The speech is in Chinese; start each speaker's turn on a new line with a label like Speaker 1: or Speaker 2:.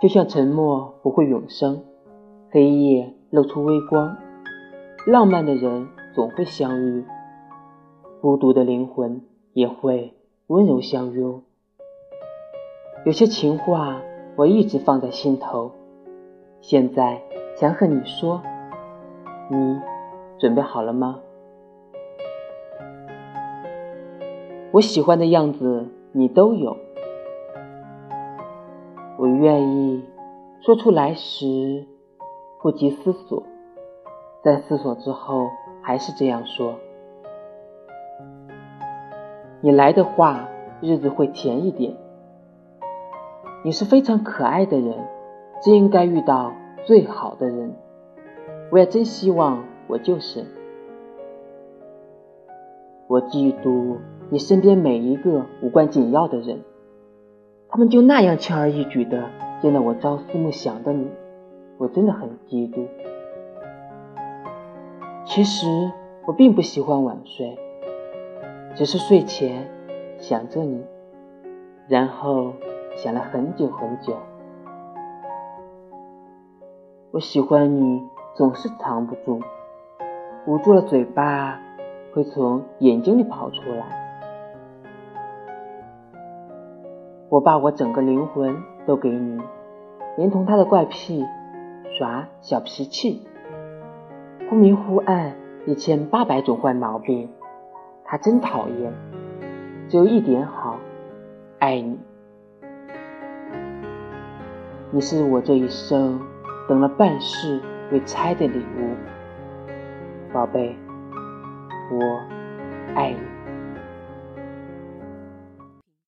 Speaker 1: 就像沉默不会永生，黑夜露出微光。浪漫的人总会相遇，孤独的灵魂也会温柔相拥。有些情话我一直放在心头，现在想和你说，你准备好了吗？我喜欢的样子你都有。我愿意说出来时，不及思索，在思索之后还是这样说。你来的话，日子会甜一点。你是非常可爱的人，真应该遇到最好的人。我也真希望我就是。我嫉妒你身边每一个无关紧要的人。他们就那样轻而易举的见到我朝思暮想的你，我真的很嫉妒。其实我并不喜欢晚睡，只是睡前想着你，然后想了很久很久。我喜欢你总是藏不住，捂住了嘴巴会从眼睛里跑出来。我把我整个灵魂都给你，连同他的怪癖、耍小脾气、忽明忽暗一千八百种坏毛病，他真讨厌。只有一点好，爱你。你是我这一生等了半世未拆的礼物，宝贝，我爱你。